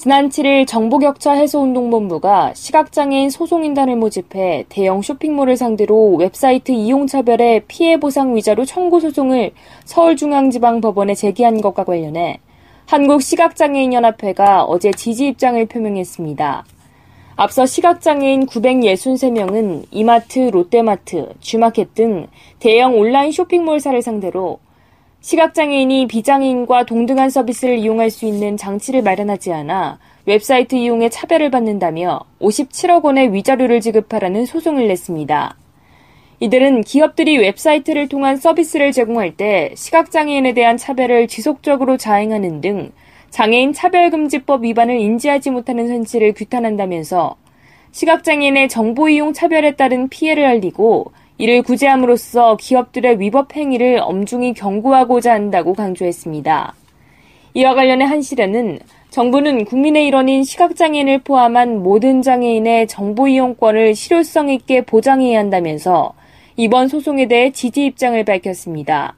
지난 7일 정보격차 해소운동본부가 시각장애인 소송인단을 모집해 대형 쇼핑몰을 상대로 웹사이트 이용차별의 피해보상 위자료 청구 소송을 서울중앙지방법원에 제기한 것과 관련해 한국시각장애인연합회가 어제 지지 입장을 표명했습니다. 앞서 시각장애인 963명은 이마트, 롯데마트, 쥐마켓 등 대형 온라인 쇼핑몰사를 상대로 시각장애인이 비장애인과 동등한 서비스를 이용할 수 있는 장치를 마련하지 않아 웹사이트 이용에 차별을 받는다며 57억 원의 위자료를 지급하라는 소송을 냈습니다. 이들은 기업들이 웹사이트를 통한 서비스를 제공할 때 시각장애인에 대한 차별을 지속적으로 자행하는 등 장애인 차별금지법 위반을 인지하지 못하는 현실을 규탄한다면서 시각장애인의 정보 이용 차별에 따른 피해를 알리고 이를 구제함으로써 기업들의 위법 행위를 엄중히 경고하고자 한다고 강조했습니다. 이와 관련해 한시련은 정부는 국민의 일원인 시각장애인을 포함한 모든 장애인의 정보 이용권을 실효성 있게 보장해야 한다면서 이번 소송에 대해 지지 입장을 밝혔습니다.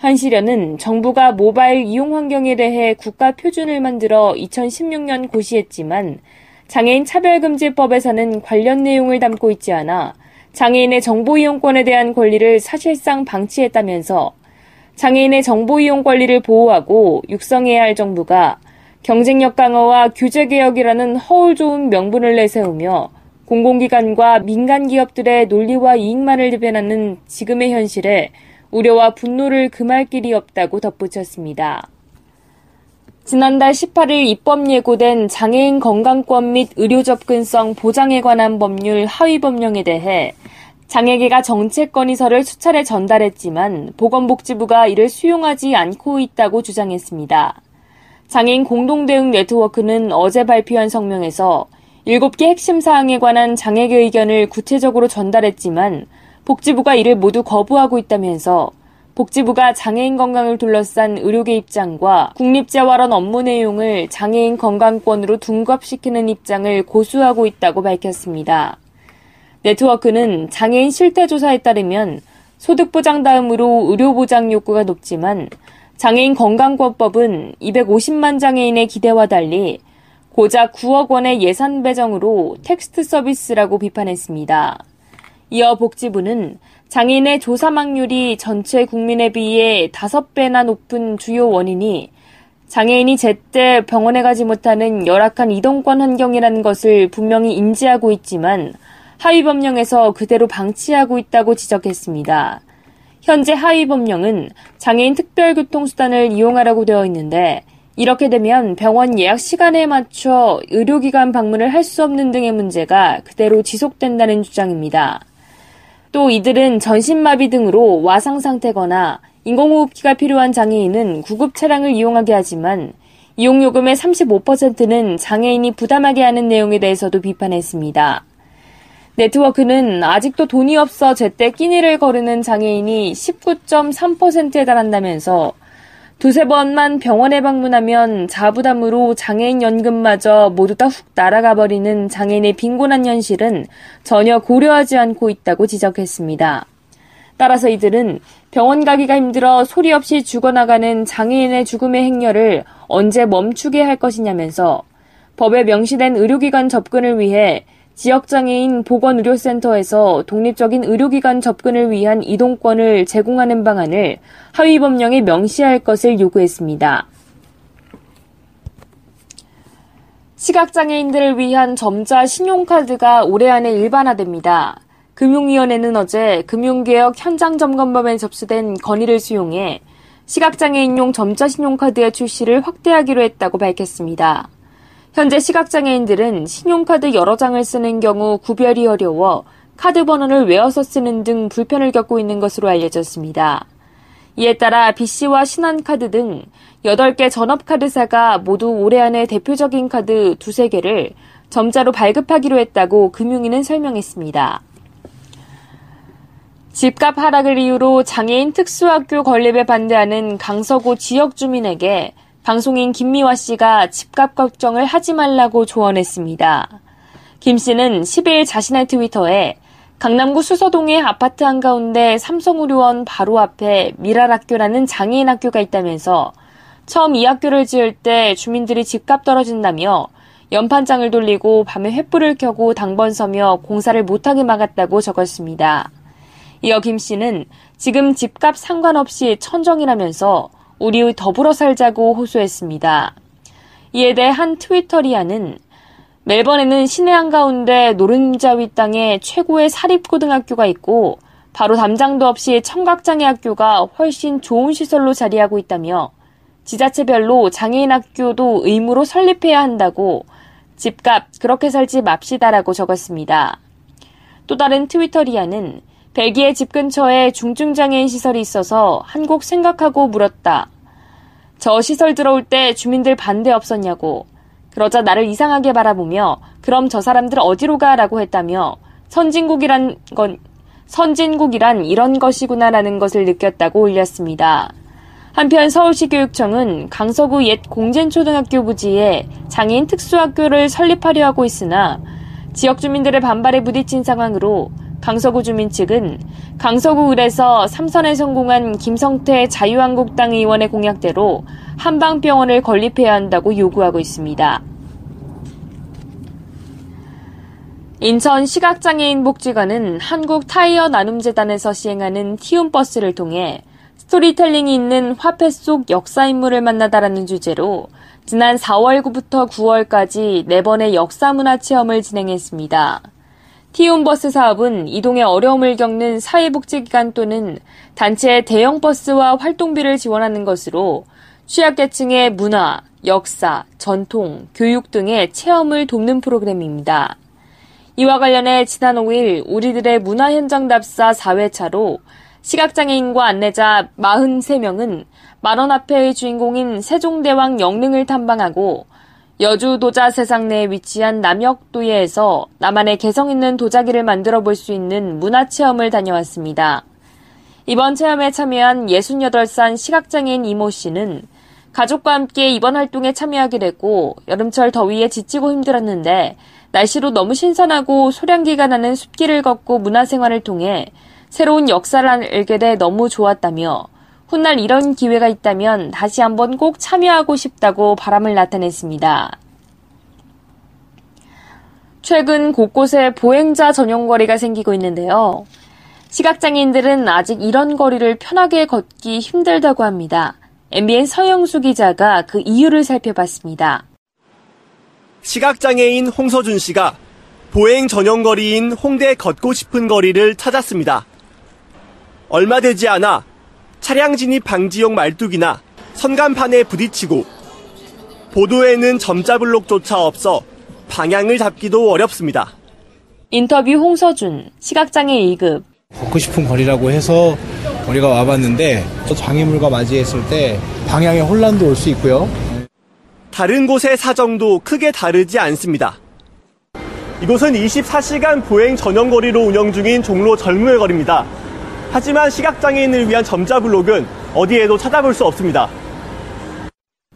한시련은 정부가 모바일 이용 환경에 대해 국가 표준을 만들어 2016년 고시했지만 장애인 차별금지법에서는 관련 내용을 담고 있지 않아 장애인의 정보 이용권에 대한 권리를 사실상 방치했다면서 장애인의 정보 이용 권리를 보호하고 육성해야 할 정부가 경쟁력 강화와 규제 개혁이라는 허울 좋은 명분을 내세우며 공공기관과 민간 기업들의 논리와 이익만을 대변하는 지금의 현실에 우려와 분노를 금할 길이 없다고 덧붙였습니다. 지난달 18일 입법 예고된 장애인 건강권 및 의료 접근성 보장에 관한 법률 하위 법령에 대해 장애계가 정책 건의서를 수차례 전달했지만 보건복지부가 이를 수용하지 않고 있다고 주장했습니다. 장애인 공동대응 네트워크는 어제 발표한 성명에서 7개 핵심 사항에 관한 장애계 의견을 구체적으로 전달했지만 복지부가 이를 모두 거부하고 있다면서 복지부가 장애인 건강을 둘러싼 의료계 입장과 국립재활원 업무 내용을 장애인 건강권으로 둔갑시키는 입장을 고수하고 있다고 밝혔습니다. 네트워크는 장애인 실태조사에 따르면 소득보장 다음으로 의료보장 욕구가 높지만 장애인 건강권법은 250만 장애인의 기대와 달리 고작 9억 원의 예산 배정으로 텍스트 서비스라고 비판했습니다. 이어 복지부는 장애인의 조사망률이 전체 국민에 비해 5배나 높은 주요 원인이 장애인이 제때 병원에 가지 못하는 열악한 이동권 환경이라는 것을 분명히 인지하고 있지만 하위 법령에서 그대로 방치하고 있다고 지적했습니다. 현재 하위 법령은 장애인 특별교통수단을 이용하라고 되어 있는데 이렇게 되면 병원 예약 시간에 맞춰 의료기관 방문을 할 수 없는 등의 문제가 그대로 지속된다는 주장입니다. 또 이들은 전신마비 등으로 와상 상태거나 인공호흡기가 필요한 장애인은 구급 차량을 이용하게 하지만 이용요금의 35%는 장애인이 부담하게 하는 내용에 대해서도 비판했습니다. 네트워크는 아직도 돈이 없어 제때 끼니를 거르는 장애인이 19.3%에 달한다면서 두세 번만 병원에 방문하면 자부담으로 장애인 연금마저 모두 다 훅 날아가 버리는 장애인의 빈곤한 현실은 전혀 고려하지 않고 있다고 지적했습니다. 따라서 이들은 병원 가기가 힘들어 소리 없이 죽어나가는 장애인의 죽음의 행렬을 언제 멈추게 할 것이냐면서 법에 명시된 의료기관 접근을 위해 지역장애인 보건의료센터에서 독립적인 의료기관 접근을 위한 이동권을 제공하는 방안을 하위 법령에 명시할 것을 요구했습니다. 시각장애인들을 위한 점자 신용카드가 올해 안에 일반화됩니다. 금융위원회는 어제 금융개혁 현장 점검범에 접수된 건의를 수용해 시각장애인용 점자 신용카드의 출시를 확대하기로 했다고 밝혔습니다. 현재 시각장애인들은 신용카드 여러 장을 쓰는 경우 구별이 어려워 카드 번호를 외워서 쓰는 등 불편을 겪고 있는 것으로 알려졌습니다. 이에 따라 BC와 신한카드 등 8개 전업카드사가 모두 올해 안에 대표적인 카드 두세 개를 점자로 발급하기로 했다고 금융위는 설명했습니다. 집값 하락을 이유로 장애인 특수학교 건립에 반대하는 강서구 지역 주민에게 방송인 김미화 씨가 집값 걱정을 하지 말라고 조언했습니다. 김 씨는 10일 자신의 트위터에 강남구 수서동의 아파트 한가운데 삼성의료원 바로 앞에 미랄학교라는 장애인 학교가 있다면서 처음 이 학교를 지을 때 주민들이 집값 떨어진다며 연판장을 돌리고 밤에 횃불을 켜고 당번 서며 공사를 못하게 막았다고 적었습니다. 이어 김 씨는 지금 집값 상관없이 천정이라면서 우리의 더불어 살자고 호소했습니다. 이에 대해 한 트위터리아는 멜번에는 시내 한가운데 노른자 위 땅에 최고의 사립고등학교가 있고 바로 담장도 없이 청각장애 학교가 훨씬 좋은 시설로 자리하고 있다며 지자체별로 장애인 학교도 의무로 설립해야 한다고 집값 그렇게 살지 맙시다라고 적었습니다. 또 다른 트위터리아는 벨기에 집 근처에 중증장애인 시설이 있어서 한국 생각하고 물었다. 저 시설 들어올 때 주민들 반대 없었냐고. 그러자 나를 이상하게 바라보며 그럼 저 사람들 어디로 가라고 했다며 선진국이란 건 선진국이란 이런 것이구나라는 것을 느꼈다고 올렸습니다. 한편 서울시 교육청은 강서구 옛 공젠초등학교 부지에 장애인 특수학교를 설립하려 하고 있으나 지역 주민들의 반발에 부딪힌 상황으로 강서구 주민 측은 강서구 을에서 삼선에 성공한 김성태 자유한국당 의원의 공약대로 한방병원을 건립해야 한다고 요구하고 있습니다. 인천 시각장애인 복지관은 한국 타이어 나눔재단에서 시행하는 티움버스를 통해 스토리텔링이 있는 화폐 속 역사인물을 만나다라는 주제로 지난 4월부터 9월까지 4번의 역사문화 체험을 진행했습니다. 티움버스 사업은 이동에 어려움을 겪는 사회복지기관 또는 단체의 대형 버스와 활동비를 지원하는 것으로 취약계층의 문화, 역사, 전통, 교육 등의 체험을 돕는 프로그램입니다. 이와 관련해 지난 5일 우리들의 문화 현장 답사 4회차로 시각장애인과 안내자 43명은 만원 앞에의 주인공인 세종대왕 영릉을 탐방하고 여주 도자 세상 내에 위치한 남역도예에서 나만의 개성 있는 도자기를 만들어 볼 수 있는 문화 체험을 다녀왔습니다. 이번 체험에 참여한 68살 시각장애인 이모 씨는 가족과 함께 이번 활동에 참여하게 됐고 여름철 더위에 지치고 힘들었는데 날씨로 너무 신선하고 소량기가 나는 숲길을 걷고 문화생활을 통해 새로운 역사를 알게 돼 너무 좋았다며 훗날 이런 기회가 있다면 다시 한번 꼭 참여하고 싶다고 바람을 나타냈습니다. 최근 곳곳에 보행자 전용 거리가 생기고 있는데요. 시각장애인들은 아직 이런 거리를 편하게 걷기 힘들다고 합니다. MBN 서영수 기자가 그 이유를 살펴봤습니다. 시각장애인 홍서준 씨가 보행 전용 거리인 홍대 걷고 싶은 거리를 찾았습니다. 얼마 되지 않아 차량 진입 방지용 말뚝이나 선간판에 부딪히고 보도에는 점자블록조차 없어 방향을 잡기도 어렵습니다. 인터뷰 홍서준, 시각장애 1급. 걷고 싶은 거리라고 해서 우리가 와봤는데 장애물과 맞이했을 때 방향에 혼란도 올 수 있고요. 다른 곳의 사정도 크게 다르지 않습니다. 이곳은 24시간 보행 전용 거리로 운영 중인 종로 젊은 거리입니다. 하지만 시각장애인을 위한 점자 블록은 어디에도 찾아볼 수 없습니다.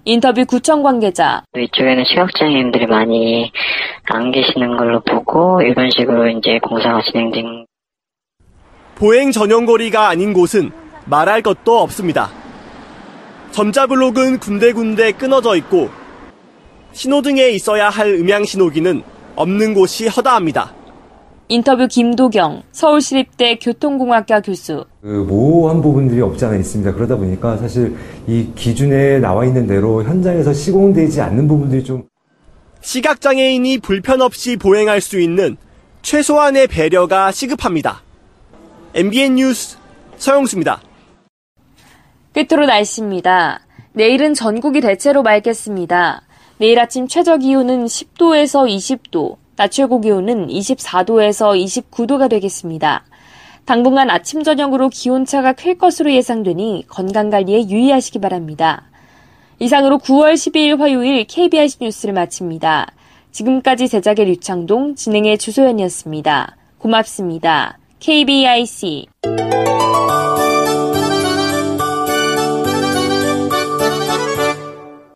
인터뷰 구청 관계자. 이쪽에는 시각장애인들이 많이 안 계시는 걸로 보고 이런 식으로 이제 공사가 진행된. 보행 전용 거리가 아닌 곳은 말할 것도 없습니다. 점자 블록은 군데군데 끊어져 있고 신호등에 있어야 할 음향 신호기는 없는 곳이 허다합니다. 인터뷰 김도경 서울시립대 교통공학과 교수. 그 모호한 부분들이 없지 않아 있습니다. 그러다 보니까 사실 이 기준에 나와 있는 대로 현장에서 시공되지 않는 부분들이 좀 시각장애인이 불편 없이 보행할 수 있는 최소한의 배려가 시급합니다. MBN 뉴스 서영수입니다. 끝으로 날씨입니다. 내일은 전국이 대체로 맑겠습니다. 내일 아침 최저 기온은 10도에서 20도, 낮 최고 기온은 24도에서 29도가 되겠습니다. 당분간 아침 저녁으로 기온차가 클 것으로 예상되니 건강관리에 유의하시기 바랍니다. 이상으로 9월 12일 화요일 KBS 뉴스를 마칩니다. 지금까지 제작의 류창동, 진행의 주소연이었습니다. 고맙습니다. KBIC